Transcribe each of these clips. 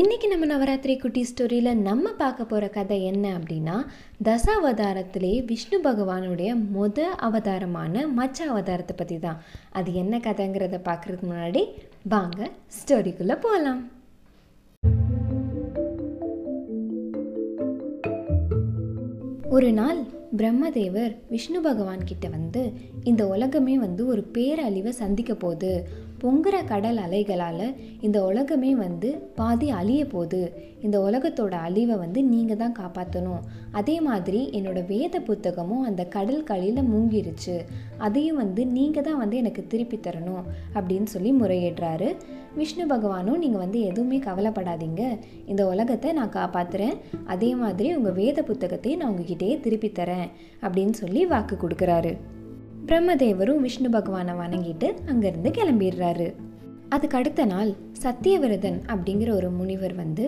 இன்றைக்கி நம்ம நவராத்திரி குட்டி ஸ்டோரியில் நம்ம பார்க்க போகிற கதை என்ன அப்படின்னா தசாவதாரத்திலே விஷ்ணு பகவானுடைய முத அவதாரமான மச்ச அவதாரத்தை பற்றி தான் அது என்ன கதைங்கிறத பார்க்குறதுக்கு முன்னாடி வாங்க ஸ்டோரிக்குள்ளே போகலாம் ஒரு நாள் பிரம்மதேவர் விஷ்ணு பகவான் கிட்ட வந்து இந்த உலகமே வந்து ஒரு பேரழிவை சந்திக்க போகுது பொங்குற கடல் அலைகளால் இந்த உலகமே வந்து பாதி அழிய போகுது. இந்த உலகத்தோட அழிவை வந்து நீங்கள் தான் காப்பாற்றணும் அதே மாதிரி என்னோட வேத புத்தகமும் அந்த கடல் கழியில் மூங்கிருச்சு. அதையும் வந்து நீங்கள் தான் வந்து எனக்கு திருப்பி தரணும் அப்படின்னு சொல்லி முறையிடுறாரு விஷ்ணு பகவானும் நீங்கள் வந்து எதுவுமே கவலைப்படாதீங்க. இந்த உலகத்தை நான் காப்பாற்றுறேன் அதே மாதிரி உங்கள் வேத புத்தகத்தையும் நான் உங்ககிட்டயே திருப்பி தரேன் அப்படின்னு சொல்லி வாக்கு கொடுக்குறாரு. பிரம்மதேவரும் விஷ்ணு பகவானை வணங்கிட்டு அங்கேருந்து கிளம்பிடுறாரு. அதுக்கு அடுத்த நாள் சத்தியவிரதன் அப்படிங்கிற ஒரு முனிவர் வந்து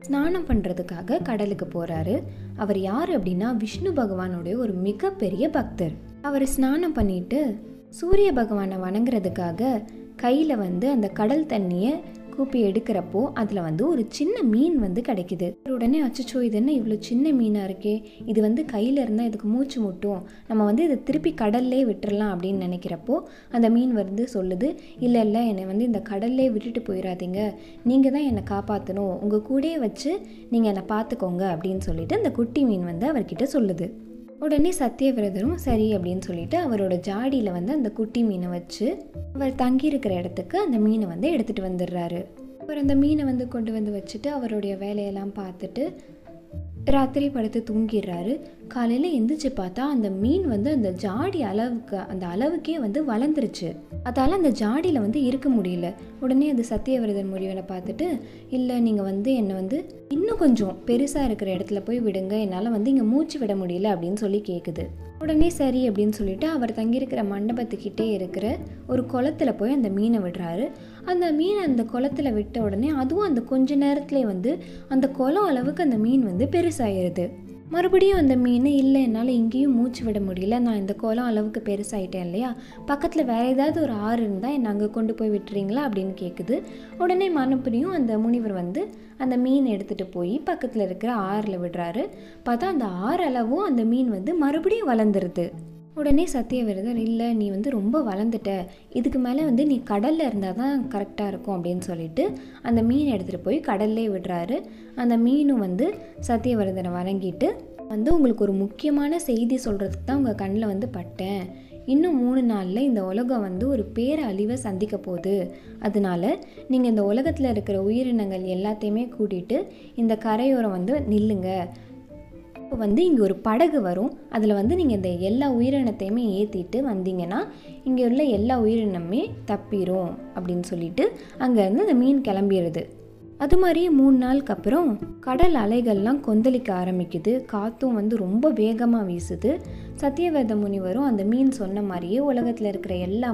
ஸ்நானம் பண்ணுறதுக்காக கடலுக்கு போகிறாரு அவர் யார் அப்படின்னா விஷ்ணு பகவானுடைய ஒரு மிகப்பெரிய பக்தர். அவர் ஸ்நானம் பண்ணிட்டு சூரிய பகவானை வணங்குறதுக்காக கையில் வந்து அந்த கடல் தண்ணியை கூப்பி எடுக்கிறப்போ அதில் வந்து ஒரு சின்ன மீன் வந்து கிடைக்குது. உடனே அச்சச்சோ இது என்ன இவ்வளோ சின்ன மீனாக இருக்கே? இது வந்து கையில் இருந்தால் இதுக்கு மூச்சு முட்டும். நம்ம வந்து இதை திருப்பி கடல்லே விட்டுறலாம் அப்படின்னு நினைக்கிறப்போ அந்த மீன் வந்து சொல்லுது இல்லை இல்லை என்னை வந்து இந்த கடல்லே விட்டுட்டு போயிடாதீங்க நீங்கள் தான் என்னை காப்பாற்றணும் உங்கள் கூடயே வச்சு நீங்கள் என்னை பார்த்துக்கோங்க. அப்படின்னு சொல்லிட்டு அந்த குட்டி மீன் வந்து அவர்கிட்ட சொல்லுது. உடனே சத்தியவிரதரும் சரி அப்படின்னு சொல்லிட்டு அவரோட ஜாடியில் வந்து அந்த குட்டி மீனை வச்சு அவர் தங்கியிருக்கிற இடத்துக்கு அந்த மீனை வந்து எடுத்துகிட்டு வந்துடுறாரு. அவர் அந்த மீனை வந்து கொண்டு வந்து வச்சுட்டு அவருடைய வேலையெல்லாம் பார்த்துட்டு ராத்திரி படுத்து தூங்கிடுறாரு. காலையில் எந்திரிச்சு பார்த்தா அந்த மீன் வந்து அந்த ஜாடி அளவுக்கு அந்த அளவுக்கே வந்து வளர்ந்துருச்சு. அதால் அந்த ஜாடியில் வந்து இருக்க முடியல. உடனே அது சத்தியவிரதன் முறிவனை பார்த்துட்டு இல்லை நீங்கள் வந்து என்னை வந்து இன்னும் கொஞ்சம் பெருசாக இருக்கிற இடத்துல போய் விடுங்க. என்னால் வந்து இங்கே மூச்சு விட முடியல அப்படின்னு சொல்லி கேட்குது உடனே சரி அப்படின்னு சொல்லிட்டு அவர் தங்கியிருக்கிற மண்டபத்துக்கிட்டே இருக்கிற ஒரு குளத்துல போய் அந்த மீனை விடுறாரு. அந்த மீனை அந்த குளத்துல விட்ட உடனே அதுவும் அந்த கொஞ்ச நேரத்துலேயே வந்து அந்த குளம் அளவுக்கு அந்த மீன் வந்து பெருசாயிருது. மறுபடியும் அந்த மீன் இல்லை என்னால் இங்கேயும் மூச்சு விட முடியல. நான் இந்த குளம் அளவுக்கு பெருசாயிட்டேன் இல்லையா? பக்கத்தில் வேறு ஏதாவது ஒரு ஆறு இருந்தால் என்னை அங்கே கொண்டு போய் விட்டுறீங்களா அப்படின்னு கேட்குது உடனே மறுபடியும் அந்த முனிவர் வந்து அந்த மீன் எடுத்துகிட்டு போய் பக்கத்தில் இருக்கிற ஆறில் விடுறாரு. பார்த்தா அந்த ஆறு அளவும் அந்த மீன் வந்து மறுபடியும் வளர்ந்துருது. உடனே சத்தியவிரதர் இல்லை நீ வந்து ரொம்ப வளர்ந்துட்ட. இதுக்கு மேலே வந்து நீ கடலில் இருந்தால் தான் கரெக்டாக இருக்கும் அப்படின்னு சொல்லிட்டு அந்த மீன் எடுத்துகிட்டு போய் கடல்லே விடுறாரு. அந்த மீனும் வந்து சத்தியவிரதனை வணங்கிட்டு வந்து உங்களுக்கு ஒரு முக்கியமான செய்தி சொல்கிறதுக்கு தான் உங்கள் கண்ணில் வந்து பட்டேன். இன்னும் மூணு நாளில் இந்த உலகம் வந்து ஒரு பேர அழிவை சந்திக்க போகுது. அதனால நீங்கள் இந்த உலகத்தில் இருக்கிற உயிரினங்கள் எல்லாத்தையுமே கூட்டிகிட்டு இந்த கரையோரம் வந்து நில்லுங்க. இப்போ வந்து இங்கே ஒரு படகு வரும். அதில் வந்து நீங்கள் இந்த எல்லா உயிரினத்தையுமே ஏற்றிட்டு வந்தீங்கன்னா இங்கே உள்ள எல்லா உயிரினமே தப்பிடும் அப்படின்னு சொல்லிட்டு அங்கேருந்து அந்த மீன் கிளம்பிடுது அது மாதிரி மூணு நாளுக்கு அப்புறம் கடல் அலைகள்லாம் கொந்தளிக்க ஆரம்பிக்குது. காற்றும் வந்து ரொம்ப வேகமாக வீசுது. சத்தியவேத முனிவரும் அந்த மீன் சொன்ன மாதிரியே உலகத்தில் இருக்கிற எல்லா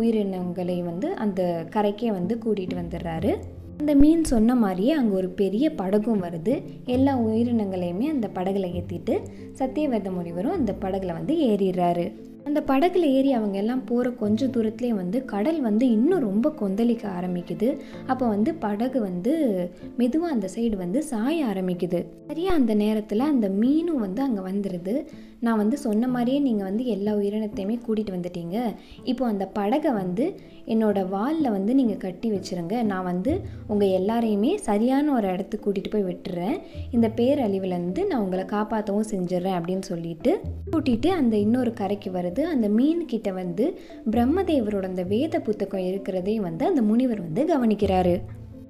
உயிரினங்களையும் வந்து அந்த கரைக்கே வந்து கூட்டிகிட்டு வந்துடுறாரு. அந்த மீன் சொன்ன மாதிரியே அங்கே ஒரு பெரிய படகும் வருது. எல்லா உயிரினங்களையுமே அந்த படகுல ஏற்றிட்டு சத்தியவேத முனிவரும் அந்த படகுல வந்து ஏறிடுறாரு. அந்த படகுல ஏறி அவங்க எல்லாம் போகிற கொஞ்ச தூரத்துலேயே வந்து கடல் வந்து இன்னும் ரொம்ப கொந்தளிக்க ஆரம்பிக்குது. அப்போ வந்து படகு வந்து மெதுவாக அந்த சைடு வந்து சாய ஆரம்பிக்குது. சரியாக அந்த நேரத்தில் அந்த மீனும் வந்து அங்கே வந்துடுது நான் வந்து சொன்ன மாதிரியே நீங்கள் வந்து எல்லா உயிரினத்தையுமே கூட்டிகிட்டு வந்துட்டீங்க. இப்போ அந்த படகை வந்து என்னோட வாலில் வந்து நீங்கள் கட்டி வச்சுருங்க. நான் வந்து உங்கள் எல்லாரையுமே சரியான ஒரு இடத்துக்கு கூட்டிகிட்டு போய் விட்டுறேன். இந்த பேரழிவுலேருந்து நான் உங்களை காப்பாற்றவும் செஞ்சிடறேன் அப்படின்னு சொல்லிட்டு கூட்டிகிட்டு அந்த இன்னொரு கரைக்கு வருது. அந்த மீன்கிட்ட வந்து பிரம்மதேவரோட அந்த வேத புத்தகம் இருக்கிறதையும் வந்து அந்த முனிவர் வந்து கவனிக்கிறாரு.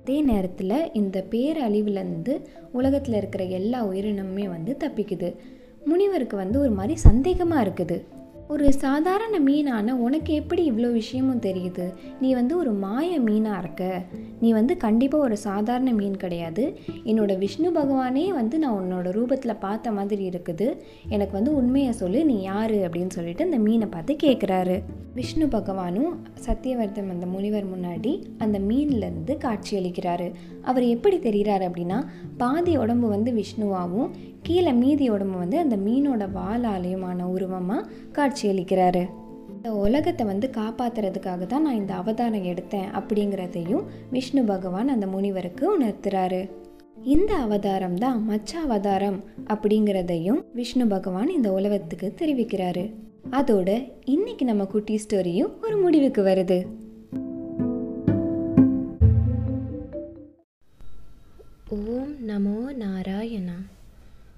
அதே நேரத்தில் இந்த பேரழிவுலேருந்து உலகத்தில் இருக்கிற எல்லா உயிரினமுமே வந்து தப்பிக்குது. முனிவருக்கு வந்து ஒரு மாதிரி சந்தேகமாக இருக்குது. ஒரு சாதாரண மீனான உனக்கு எப்படி இவ்வளோ விஷயமும் தெரியுது? நீ வந்து ஒரு மாய மீனாக இருக்க. நீ வந்து கண்டிப்பாக ஒரு சாதாரண மீன் கிடையாது. என்னோட விஷ்ணு பகவானே வந்து நான் உன்னோட ரூபத்தில் பார்த்த மாதிரி இருக்குது. எனக்கு வந்து உண்மையை சொல்லு நீ யார் அப்படின்னு சொல்லிட்டு அந்த மீனை பார்த்து கேட்குறாரு விஷ்ணு பகவானும் சத்தியவர்தம் அந்த முனிவர் முன்னாடி அந்த மீன்லேருந்து காட்சியளிக்கிறாரு அவர் எப்படி தெரிகிறாரு அப்படின்னா பாதி உடம்பு வந்து விஷ்ணுவாகவும் கீழே மீதி உடம்பு வந்து அந்த மீனோட வாலாலயமான உருவமாக காட்சியளிக்கிறாரு இந்த உலகத்தை வந்து காப்பாத்துறதுக்காக தான் நான் இந்த அவதாரம் எடுத்தேன் அப்படிங்கிறதையும் விஷ்ணு பகவான் அந்த முனிவருக்கு உணர்த்துறாரு. இந்த அவதாரம் தான் மச்ச அவதாரம் அப்படிங்கிறதையும் விஷ்ணு பகவான் இந்த உலகத்துக்கு தெரிவிக்கிறாரு. அதோட இன்னைக்கு நம்ம குட்டி ஸ்டோரியும் ஒரு முடிவுக்கு வருது.